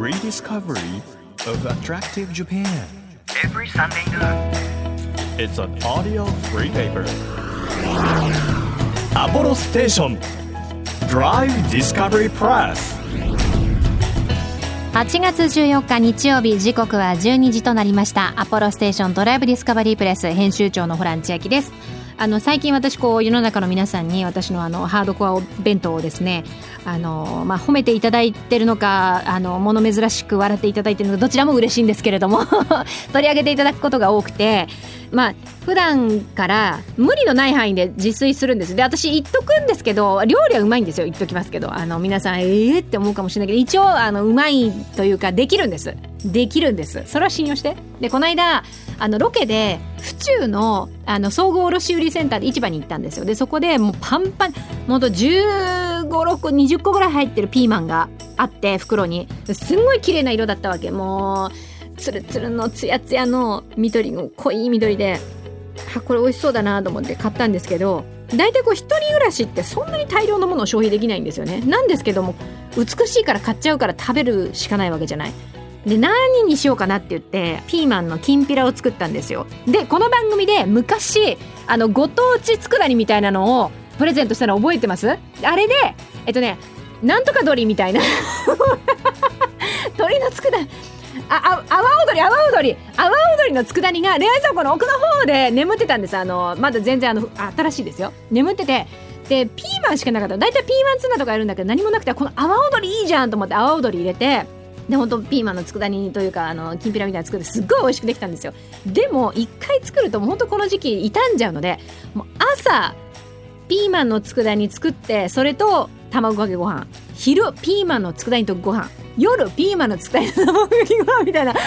rediscovery of attractive Japan. every Sunday noon. It's an audio free paper. Apollo Station Drive Discovery Press. 8月14日日曜日時刻は12時となりましたアポロステーションドライブディスカバリープレス編集長のホラン千秋ですあの最近私こう世の中の皆さんに私のあのハードコア弁当をですねあの、まあ、褒めていただいてるのかあの物珍しく笑っていただいてるのかどちらも嬉しいんですけれども 取り上げていただくことが多くてまあ普段から無理のない範囲で自炊するんです。で私言っとくんですけど料理はうまいんですよ。言っときますけどあの皆さんええー、って思うかもしれないけど一応あのうまいというかできるんです。できるんです。それは信用して。でこの間あのロケで府中のあの総合卸売センターで市場に行ったんですよ。でそこでもうパンパンもう1 5 6個20個ぐらい入ってるピーマンがあって袋に。すんごい綺麗な色だったわけ。もうつるつるのつやつやの緑の濃い緑であこれ美味しそうだなと思って買ったんですけど大体こう一人暮らしってそんなに大量のものを消費できないんですよね。なんですけども美しいから買っちゃうから食べるしかないわけじゃない。で何にしようかなって言ってピーマンのきんぴらを作ったんですよでこの番組で昔あのご当地佃煮みたいなのをプレゼントしたの覚えてます？あれでえっとねなんとか鳥みたいな 鳥の佃煮あ、あ、阿波踊り、阿波踊り、阿波踊りの佃煮が冷蔵庫の奥の方で眠ってたんです。あの、まだ全然あの、新しいですよ。眠ってて、で、ピーマンしかなかった。だいたいピーマンツナとかやるんだけど、何もなくて、この阿波踊りいいじゃんと思って阿波踊り入れて、で、本当ピーマンの佃煮というか、あの、きんぴらみたいな作って、すっごい美味しくできたんですよ。でも、一回作ると、本当この時期傷んじゃうので、もう朝、ピーマンの佃煮作って、それと卵かけご飯。昼、ピーマンの佃煮とご飯。夜ピーマンの佃煮と卵かけご飯。みたいなもう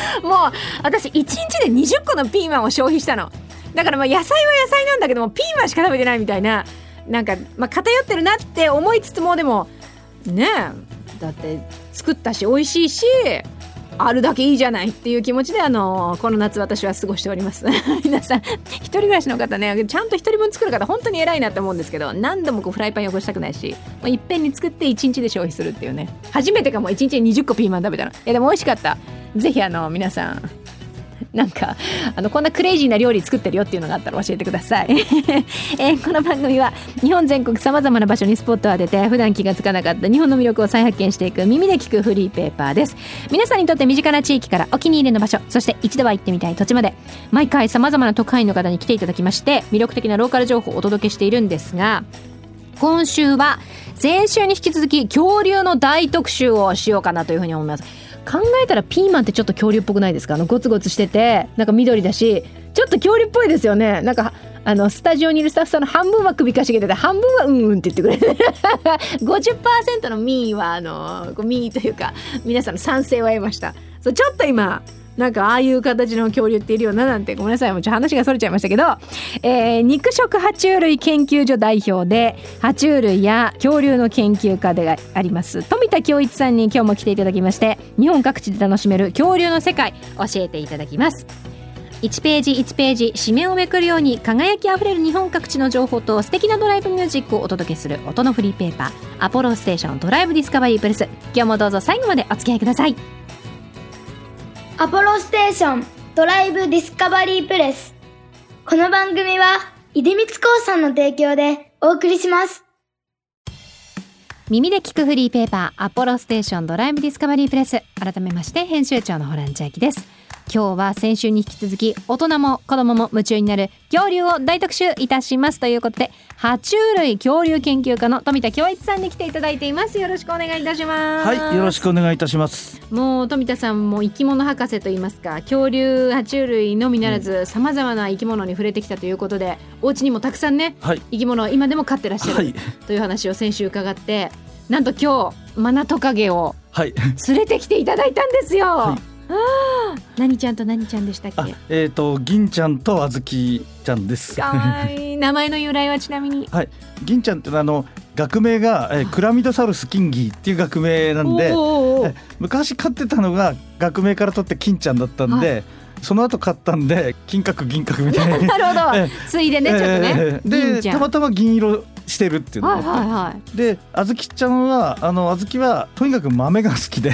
私1日で20個のピーマンを消費したのだからまあ野菜は野菜なんだけどもピーマンしか食べてないみたいななんかまあ偏ってるなって思いつつもでもねえだって作ったし美味しいしあるだけいいじゃないっていう気持ちであのこの夏私は過ごしております。皆さん一人暮らしの方ねちゃんと一人分作る方本当に偉いなって思うんですけど何度もこうフライパン汚したくないしもういっぺんに作って1日で消費するっていうね。初めてかも1日に20個ピーマン食べたの。いやでも美味しかった。ぜひあの皆さんなんかあのこんなクレイジーな料理作ってるよっていうのがあったら教えてください、えーこの番組は日本全国さまざまな場所にスポットを当てて普段気がつかなかった日本の魅力を再発見していく耳で聞くフリーペーパーです。皆さんにとって身近な地域からお気に入りの場所そして一度は行ってみたい土地まで毎回さまざまな特派員の方に来ていただきまして魅力的なローカル情報をお届けしているんですが今週は先週に引き続き恐竜の大特集をしようかなというふうに思います。考えたらピーマンってちょっと恐竜っぽくないですか？あのゴツゴツしててなんか緑だしちょっと恐竜っぽいですよね。なんかあのスタジオにいるスタッフさんの半分は首かしげてて半分はうんうんって言ってくれて。50%のミーはあのミーというか皆さんの賛成を得ました。そうちょっと今なんかああいう形の恐竜っているよななんてごめんなさい。もうちょっと話がそれちゃいましたけど、えー肉食爬虫類研究所代表で爬虫類や恐竜の研究家であります富田恭一さんに今日も来ていただきまして日本各地で楽しめる恐竜の世界教えていただきます。1ページ1ページ紙面をめくるように輝きあふれる日本各地の情報と素敵なドライブミュージックをお届けする音のフリーペーパーアポロステーションドライブディスカバリープレス。今日もどうぞ最後までお付き合いください。アポロステーションドライブディスカバリープレス。この番組は、出光興産の提供でお送りします。耳で聞くフリーペーパーアポロステーションドライブディスカバリープレス改めまして編集長のホラン千秋です今日は先週に引き続き大人も子供も夢中になる恐竜を大特集いたしますということで爬虫類恐竜研究家の富田恭一さんに来ていただいていますよろしくお願いいたしますはい、よろしくお願いいたします。もう富田さんも生き物博士といいますか恐竜爬虫類のみならずさまざまな生き物に触れてきたということでお家にもたくさんねはい、生き物を今でも飼ってらっしゃる、はい、という話を先週伺ってなんと今日マナトカゲをはい。連れてきていただいたんですよ。はい何ちゃんと何ちゃんでしたっあけ？、えっ、と銀ちゃんとあずきちゃんです。かわいい。名前の由来はちなみに？はい、銀ちゃんってあの学名が、えークラミドサウルスキンギーっていう学名なんで、昔飼ってたのが学名から取って金ちゃんだったんで、その後買ったんで金閣銀閣みたいに。なるほど え。ついでねちょっとね。えーでたまたま銀色してるっていうのがあって、はいはいはい。であずきちゃんはあのあずきはとにかく豆が好きで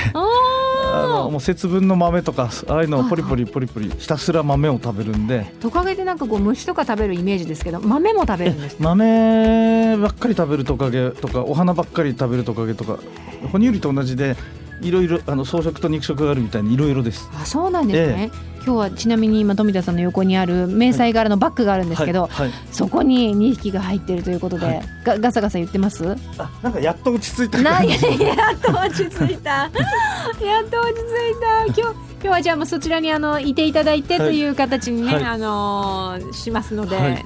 ああのもう節分の豆とかああいうのをポリポリポリポリひたすら豆を食べるんで。トカゲってなんかこう虫とか食べるイメージですけど豆も食べるんです豆ばっかり食べるトカゲとかお花ばっかり食べるトカゲとか哺乳類と同じでいろいろあの草食と肉食があるみたいにいろいろです。あそうなんですね、今日はちなみに今富田さんの横にある迷彩柄のバッグがあるんですけど、はいはい。そこに2匹が入ってるということで、はい。がガサガサ言ってます？あなんかやっと落ち着いたやっと落ち着いた。やっと落ち着いた。今日今日はじゃあもうそちらにあのいていただいてという形にね、はいあのーしますので、はい。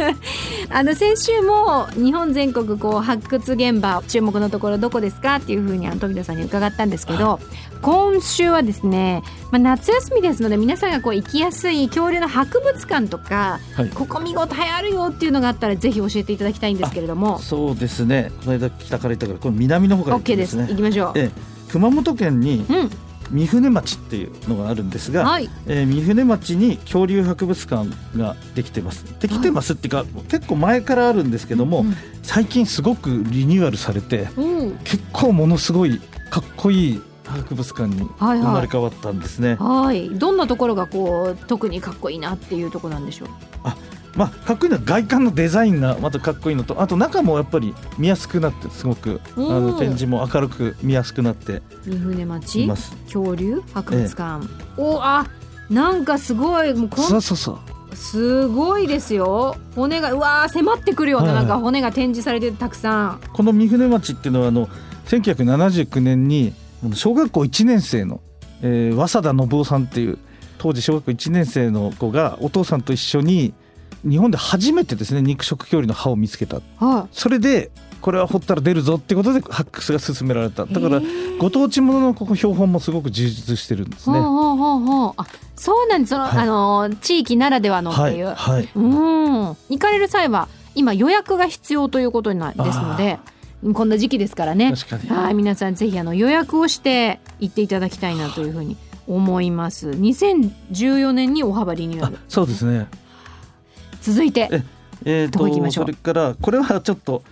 あの先週も日本全国こう発掘現場注目のところどこですかっていうふうにあの富田さんに伺ったんですけど、今週はですね、まあ、夏休みですので皆さんがこう行きやすい恐竜の博物館とか、はい。ここ見応えあるよっていうのがあったらぜひ教えていただきたいんですけれども。そうですね。この間北から行ったからこれ南の方から行っ OK ですてね行きましょう。ええ。熊本県にうん三船町っていうのがあるんですが、はい。えー三船町に恐竜博物館ができてます。できてますっていうか、結構前からあるんですけども、うん最近すごくリニューアルされてうん。結構ものすごいかっこいい博物館にはいはい。生まれ変わったんですね。はい、どんなところがこう特にかっこいいなっていうところなんでしょう？まあかっこいいのは外観のデザインがまたかっこいいのとあと中もやっぱり見やすくなってすごくあうんの展示も明るく見やすくなって三船い町。恐竜博物館。おあなんかすごいもうこんそうそうそうすごいですよ。骨がうわー迫ってくるようなはいなんか骨が展示されててたくさん。この三船町っていうのはあの1979年に小学校1年生の、えー、早田信夫さんっていう当時小学校1年生の子がお父さんと一緒に日本で初めてですね肉食恐竜の歯を見つけた。はそれでこれは掘ったら出るぞってことで発掘が進められた。い。だからご当地もののここ標本もすごく充実してるんですね。ほうほうほうあ。そうなんです。その、はい。あの地域ならではのってはいいう。はいうん。行かれる際は今予約が必要ということになですのでこんな時期ですからね。確かに。はい皆さんぜひあの予約をして行っていただきたいなというふうに思います。2014年に大幅リニューアあルそうですね。続いてええーどこ行きましょう？それからこれはちょっと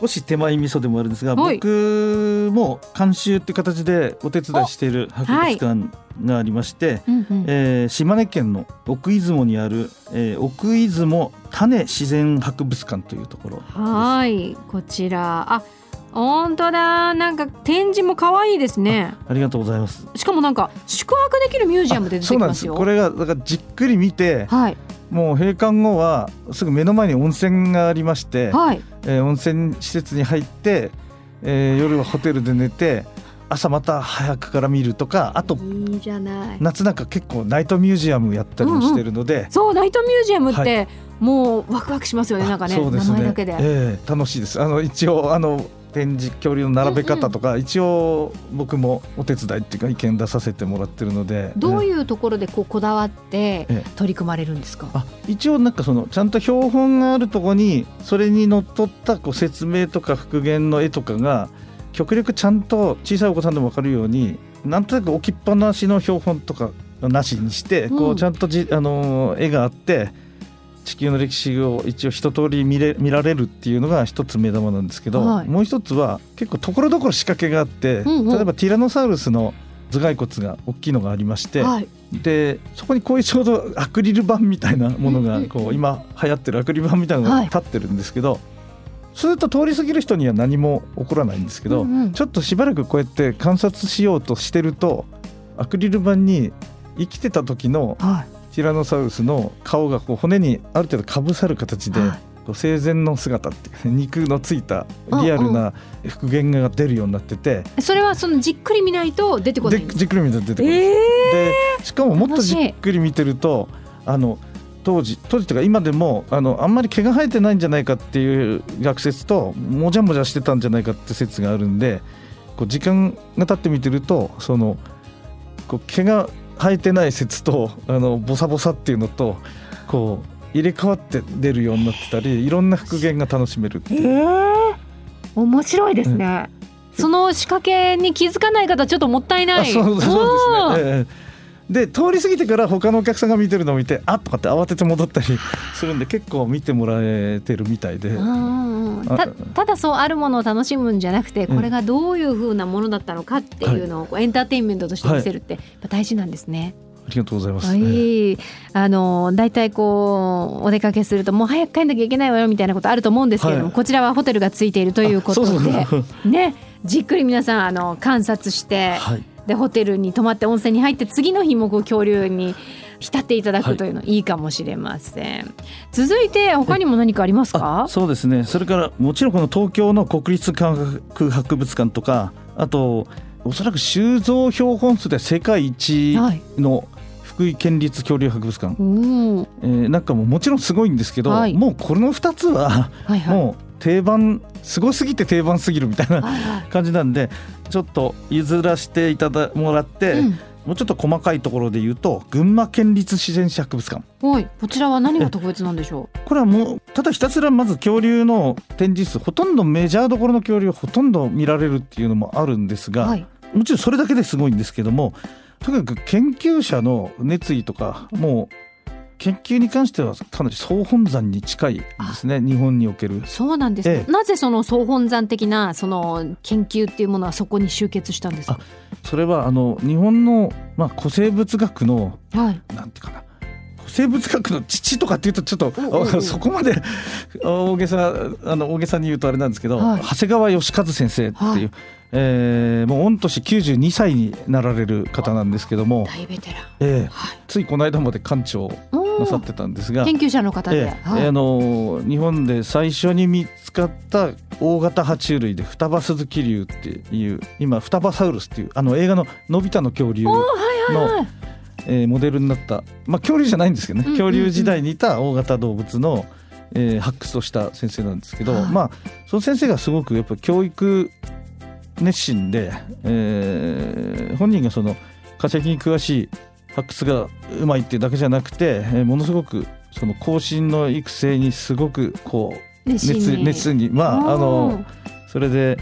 少し手前味噌でもあるんですが、はい。僕も監修っていう形でお手伝いしている博物館がありまして、うんうん。えー島根県の奥出雲にある、えー奥出雲種自然博物館というところです。はいこちら。あ本当だ。なんか展示も可愛いですね。ありがとうございます。しかもなんか宿泊できるミュージアムで出てそうなんです。きますよこれがだからじっくり見て、はいもう閉館後はすぐ目の前に温泉がありまして、はい。えー温泉施設に入って、えー夜はホテルで寝て朝また早くから見るとかあといいじゃない。夏なんか結構ナイトミュージアムやったりもしてるので、そうナイトミュージアムってもうワクワクしますよねなんかね。そうですね。名前だけで、ええ楽しいです。あの一応あの展示恐竜の並べ方とか、一応僕もお手伝いっていうか意見出させてもらってるのでどうええいうところでこうこだわってええ。取り組まれるんですか？あ一応なんかそのちゃんと標本があるところにそれにのっとったこう説明とか復元の絵とかが極力ちゃんと小さいお子さんでも分かるようになんとなく置きっぱなしの標本とかなしにして、こうん。うちゃんとじ、あのー絵があって地球の歴史を一応一通り見れ見られるっていうのが一つ目玉なんですけど、はい。もう一つは結構ところどころ仕掛けがあって、うんうん。例えばティラノサウルスの頭蓋骨が大きいのがありまして、はい、でそこにこういうちょうどアクリル板みたいなものがこう今流行ってるアクリル板みたいなのはい。が立ってるんですけど、そうすると通り過ぎる人には何も起こらないんですけど、うんうん。ちょっとしばらくこうやって観察しようとしてるとアクリル板に生きてた時のはいティラノサウルスの顔がこう骨にある程度かぶさる形で、生前の姿っていう肉のついたリアルな復元が出るようになってて、それはそのじっくり見ないと出てこないじっくり見て出てくる。えでしかももっとじっくり見てるとあの当時当時というか今でもあのあんまり毛が生えてないんじゃないかっていう学説ともじゃもじゃしてたんじゃないかって説があるんでこう時間が経って見てるとそのこう毛が生えてない説と あのボサボサっていうのとこう入れ替わって出るようになってたりいろんな復元が楽しめるってえいう。ー面白いですね、その仕掛けに気づかない方ちょっともったいない。あそうそうですね、ええで通り過ぎてから他のお客さんが見てるのを見てあっとかって慌てて戻ったりするんで結構見てもらえてるみたいで。たただそうあるものを楽しむんじゃなくてこれがどういう風なものだったのかっていうのをエンターテインメントとして見せるってやっぱ大事なんですね。ありがとうございます。はい、あの大体こうお出かけするともう早く帰んなきゃいけないわよみたいなことあると思うんですけれども、はい。こちらはホテルがついているということでね。じっくり皆さんあの観察して、はいでホテルに泊まって温泉に入って次の日もこう恐竜に浸っていただくというのい。いかもしれません、続いて他にも何かありますか？あそうですね。それからもちろんこの東京の国立科学博物館とかあとおそらく収蔵標本数で世界一はい。の福井県立恐竜博物館、うんえーなんかもうもちろんすごいんですけど、はい。もうこの2つはもう定番すごすぎて定番すぎるみたいな感じなんでちょっと譲らせていただもらって、うん。もうちょっと細かいところで言うと群馬県立自然史博物館。はいこちらは何が特別なんでしょ これはもうただひたすらまず恐竜の展示数ほとんどメジャーどころの恐竜ほとんど見られるっていうのもあるんですが、うはい。もちろんそれだけですごいんですけどもとにかく研究者の熱意とかもう研究に関してはかなり総本山に近いですね。日本における。そうなんです、ええ。なぜその総本山的なその研究っていうものはそこに集結したんですか？それはあの日本の、まあ、古生物学のはい。なんていうかな。古生物学の父とかっていうとちょっとそこまで大げさあの大げさに言うとあれなんですけど、はい。長谷川義和先生っていう、はいえーもう御年92歳になられる方なんですけども、大ベテラン。ええはい。ついこの間まで館長なさってたんですが、研究者の方で、ええはい。あの日本で最初に見つかった大型爬虫類でフタバスズキ竜っていう今フタバサウルスっていうあの映画の「のび太の恐竜」おーはいはいはい。えーモデルになった、まあ、恐竜じゃないんですけどね、うんうんうん。恐竜時代にいた大型動物の、えー発掘をした先生なんですけど、はい。まあその先生がすごくやっぱ教育熱心で、えー本人がその化石に詳しい発掘がうまいっていうだけじゃなくて、えーものすごくその後進の育成にすごくこう熱熱心に。まああのそれで。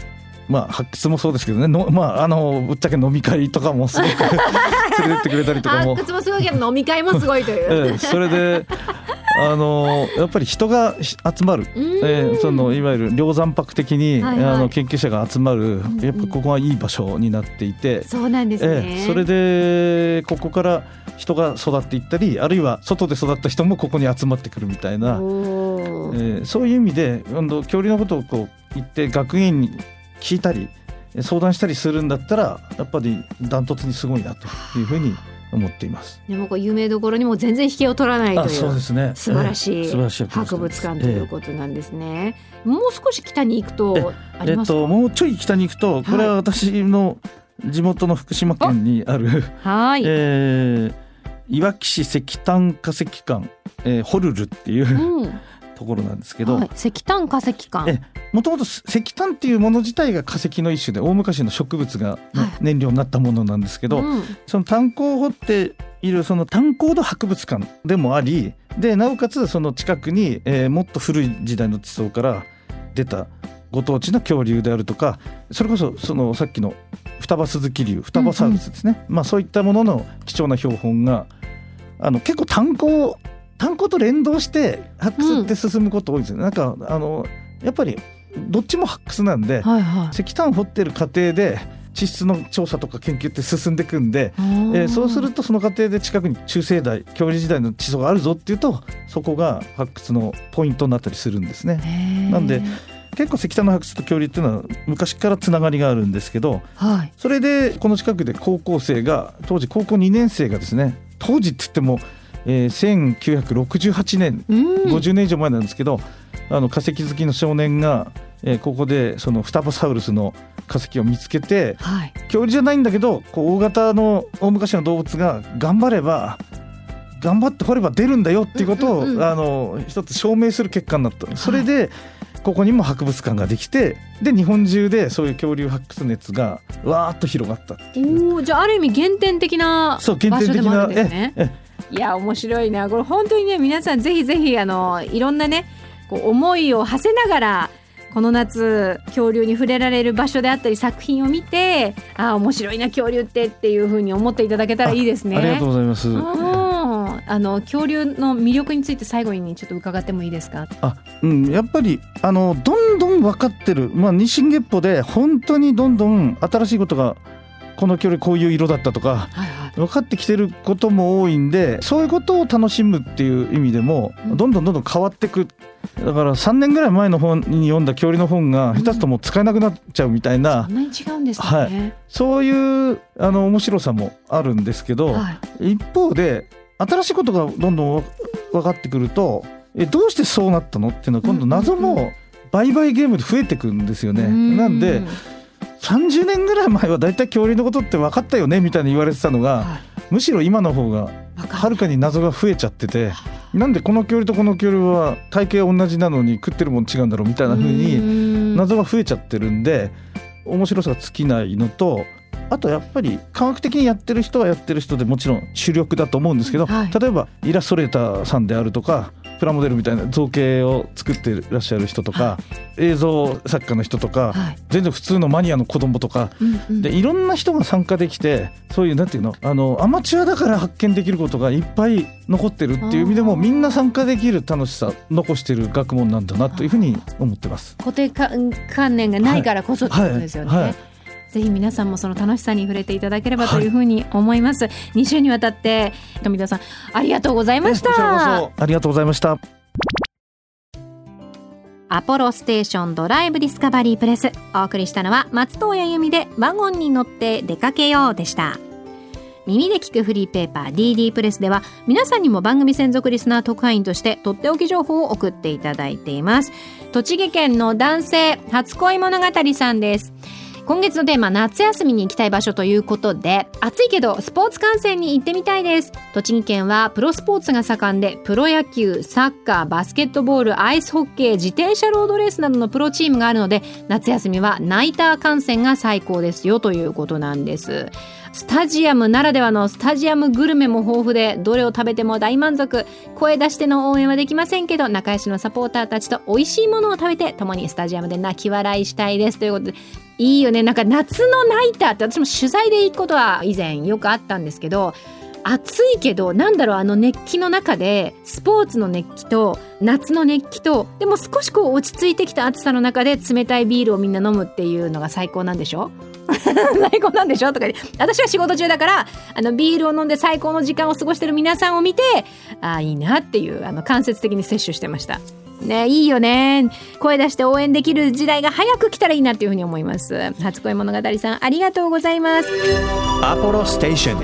まあ、発掘もそうですけどね。の、まあ、あのぶっちゃけ飲み会とかもすごく 連れてってくれたりとかも。発掘もすごいけど飲み会もすごいという、ええそれであのやっぱり人がひ集まる、うん。ええそのいわゆる梁山泊的に、はいはい。あの研究者が集まるんやっぱここがいい場所になっていて、そうなんですね、ええそれでここから人が育っていったりあるいは外で育った人もここに集まってくるみたいな、ええそういう意味で恐竜のことをこう言って学芸員に聞いたり相談したりするんだったらやっぱりダントツにすごいなというふうに思っています。でもこう有名どころにも全然引けを取らないとあいうそうですね素晴らしいええ素晴らしい博物館とええいうことなんですね。もう少し北に行くとあえっりますか？と、もうちょい北に行くとこれは私の地元の福島県にある、はい。えーいわき市石炭化石館、えーホルルっていううん。ところなんですけど、はい、石炭化石館。えもともと石炭っていうもの自体が化石の一種で大昔の植物が、燃料になったものなんですけど、うん。その炭鉱を掘っているその炭鉱土博物館でもありでなおかつその近くに、えーもっと古い時代の地層から出たご当地の恐竜であるとかそれこそそのさっきの双葉スズキ竜双葉サウルスですね、まあ、そういったものの貴重な標本があの結構炭鉱炭鉱と連動して発掘って進むこと多いですよね、なんかあのやっぱりどっちも発掘なんで、はいはい。石炭を掘ってる過程で地質の調査とか研究って進んでいくんで、えーえーそうするとその過程で近くに中生代恐竜時代の地層があるぞっていうとそこが発掘のポイントになったりするんですね。なんで結構石炭の発掘と恐竜っていうのは昔からつながりがあるんですけどはい。それでこの近くで高校生が当時高校2年生がですね当時って言っても、えー1968年うん。50年以上前なんですけど、あの化石好きの少年が、えーここでそのフタバサウルスの化石を見つけてはい。恐竜じゃないんだけどこう大型の大昔の動物が頑張れば頑張って掘れば出るんだよっていうことを、うんうんうんあの一つ証明する結果になったそれで、ここにも博物館ができてで日本中でそういう恐竜発掘熱がわーっと広がったっていう。おお、じゃあある意味原点的なそう原場所でもあ点的なるんですね。ええいや面白いなこれ本当にね皆さんぜひぜひあのいろんなねこう思いを馳せながらこの夏恐竜に触れられる場所であったり作品を見てああ面白いな恐竜ってっていう風に思っていただけたらいいですね。ありがとうございます。うんあの恐竜の魅力について最後にちょっと伺ってもいいですか？あ、うん、やっぱりあのどんどん分かってる、まあ日進月歩で本当にどんどん新しいことがこの恐竜こういう色だったとかはいはい。分かってきてることも多いんでそういうことを楽しむっていう意味でもうん。どんどんどんどん変わってく。だから3年ぐらい前の本に読んだ恐竜の本が下手するともう使えなくなっちゃうみたいなそんなに違うんですね。はい。そういうあの面白さもあるんですけどはい。一方で新しいことがどんどん分かってくるとえどうしてそうなったのっていうのは今度謎うんうん。うも売買ゲームで増えてくんですよね。うん。なんで30年ぐらい前はだいたい恐竜のことって分かったよねみたいに言われてたのがはい。むしろ今の方がはるかに謎が増えちゃっててなんでこの恐竜とこの恐竜は体型は同じなのに食ってるもん違うんだろうみたいな風にに謎が増えちゃってるんで面白さが尽きないのとあとやっぱり科学的にやってる人はやってる人でもちろん主力だと思うんですけど、はい。例えばイラストレーターさんであるとかプラモデルみたいな造形を作ってらっしゃる人とか、は映像作家の人とか、はい。全然普通のマニアの子供とかうんうん。でいろんな人が参加できてそういうなんていうのあのアマチュアだから発見できることがいっぱい残ってるっていう意味でもみんな参加できる楽しさ残してる学問なんだなというふうに思ってます。固定か観念がないからこそってことですよね。はい。はいぜひ皆さんもその楽しさに触れていただければというふうに思います。2週にわたって富田さんありがとうございました。ありがとうございました。アポロステーションドライブディスカバリープレスお送りしたのは松任谷由実でワゴンに乗って出かけようでした耳で聞くフリーペーパー DD プレスでは皆さんにも番組専属リスナー特派員としてとっておき情報を送っていただいています栃木県の男性初恋物語さんです今月のテーマ夏休みに行きたい場所ということで暑いけどスポーツ観戦に行ってみたいです。栃木県はプロスポーツが盛んでプロ野球サッカーバスケットボールアイスホッケー自転車ロードレースなどのプロチームがあるので夏休みはナイター観戦が最高ですよということなんです。スタジアムならではのスタジアムグルメも豊富でどれを食べても大満足。声出しての応援はできませんけど仲良しのサポーターたちと美味しいものを食べて共にスタジアムで泣き笑いしたいです。ということでいいよね。なんか夏のナイターって私も取材で行くことは以前よくあったんですけど暑いけどなんだろうあの熱気の中でスポーツの熱気と夏の熱気とでも少しこう落ち着いてきた暑さの中で冷たいビールをみんな飲むっていうのが最高なんでしょ？最高なんでしょ？とか言私は仕事中だからあのビールを飲んで最高の時間を過ごしてる皆さんを見てああいいなっていうあの間接的に摂取してました。ねいいよね。声出して応援できる時代が早く来たらいいなっていうふうに思います。初恋物語さんありがとうございます。Apollo Station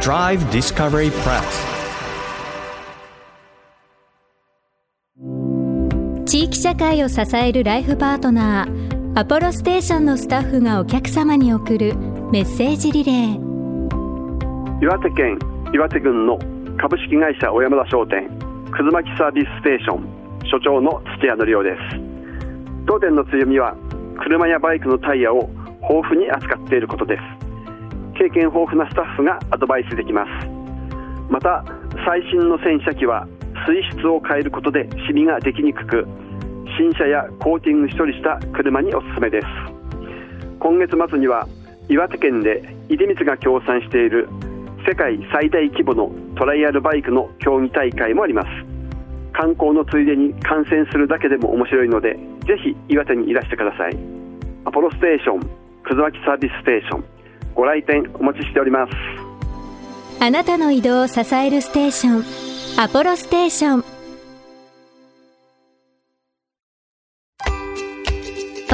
Drive Discovery Press 地域社会を支えるライフパートナーアポロステーションのスタッフがお客様に送るメッセージリレー。岩手県岩手郡の株式会社小山田商店くずまきサービスステーション所長の土屋則夫です。当店の強みは車やバイクのタイヤを豊富に扱っていることです。経験豊富なスタッフがアドバイスできます。また最新の洗車機は水質を変えることでシミができにくく新車やコーティング処理した車におすすめです。今月末には岩手県で出光が協賛している世界最大規模のトライアルバイクの競技大会もあります。観光のついでに観戦するだけでも面白いのでぜひ岩手にいらしてください。アポロステーションくずわきサービスステーションご来店お待ちしております。あなたの移動を支えるステーションアポロステーション。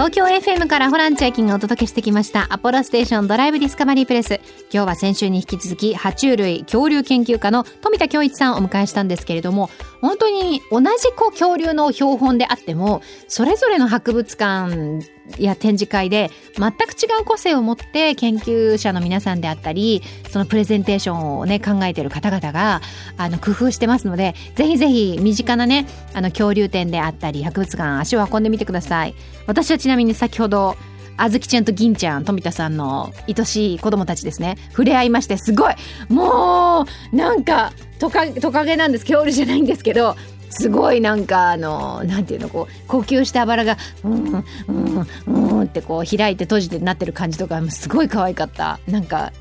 東京 FM からホラン千秋がお届けしてきました。アポロステーションドライブディスカバリープレス。今日は先週に引き続き爬虫類恐竜研究家の富田恭一さんをお迎えしたんですけれども本当に同じこう恐竜の標本であってもそれぞれの博物館や展示会で全く違う個性を持って研究者の皆さんであったりそのプレゼンテーションをね考えてる方々があの工夫してますのでぜひぜひ身近なねあの恐竜展であったり博物館足を運んでみてください。私はちなみに先ほどあずきちゃんと銀ちゃん富田さんの愛しい子供たちですね触れ合いましてすごいもうなんかトカトカゲなんです。恐竜じゃないんですけどすごいなんかあのなんていうのこう呼吸したあばらがうんうんうんってこう開いて閉じてなってる感じとかすごい可愛かった。なんか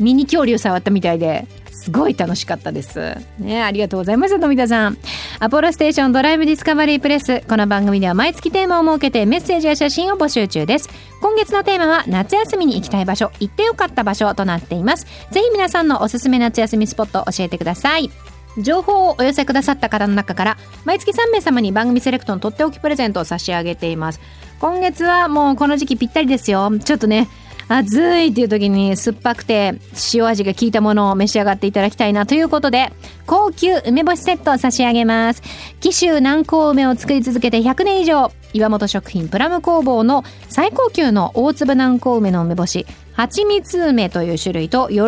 ミニ恐竜触ったみたいですごい楽しかったです。ねありがとうございます富田さん。アポロステーションドライブディスカバリープレスこの番組では毎月テーマを設けてメッセージや写真を募集中です。今月のテーマは夏休みに行きたい場所行ってよかった場所となっています。ぜひ皆さんのおすすめ夏休みスポット教えてください。情報をお寄せくださった方の中から毎月3名様に番組セレクトのとっておきプレゼントを差し上げています。今月はもうこの時期ぴったりですよ。ちょっとね暑いっていう時に酸っぱくて塩味が効いたものを召し上がっていただきたいなということで高級梅干しセットを差し上げます。紀州南高梅を作り続けて100年以上岩本食品プラム工房の最高級の大粒南高梅の梅干し蜂蜜梅という種類と喜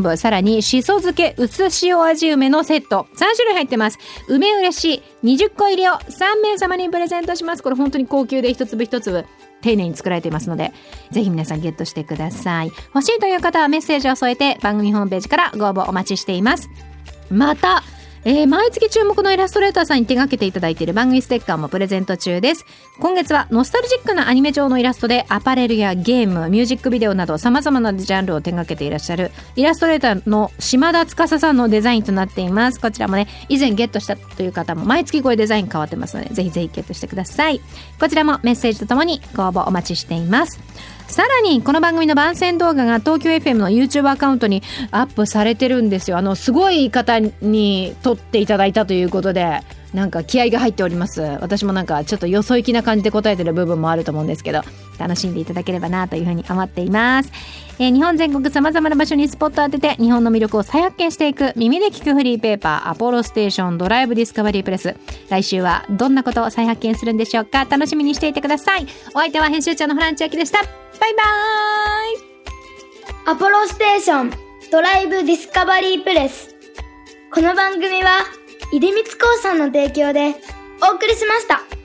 ぶさらにしそ漬け薄塩味梅のセット。3種類入ってます。梅嬉しい20個入りを3名様にプレゼントします。これ本当に高級で一粒一粒。丁寧に作られていますので、ぜひ皆さんゲットしてください。欲しいという方はメッセージを添えて番組ホームページからご応募お待ちしています。また、えー、毎月注目のイラストレーターさんに手掛けていただいている番組ステッカーもプレゼント中です。今月はノスタルジックなアニメ上のイラストでアパレルやゲーム、ミュージックビデオなど様々なジャンルを手掛けていらっしゃるイラストレーターの島田司さんのデザインとなっています。こちらもね、以前ゲットしたという方も毎月これデザイン変わってますので、ぜひぜひゲットしてください。こちらもメッセージとともにご応募お待ちしています。さらにこの番組の番宣動画が東京 FM の YouTube アカウントにアップされてるんですよ。あのすごい方に撮っていただいたということで。なんか気合が入っております。私もなんかちょっとよそ行きな感じで答えてる部分もあると思うんですけど楽しんでいただければなというふうに思っています、えー、日本全国さまざまな場所にスポット当てて日本の魅力を再発見していく耳で聞くフリーペーパーアポロステーションドライブディスカバリープレス。来週はどんなことを再発見するんでしょうか？楽しみにしていてください。お相手は編集長のフランチアキでした。バイバーイ。アポロステーションドライブディスカバリープレス。この番組は出光興産の提供でお送りしました。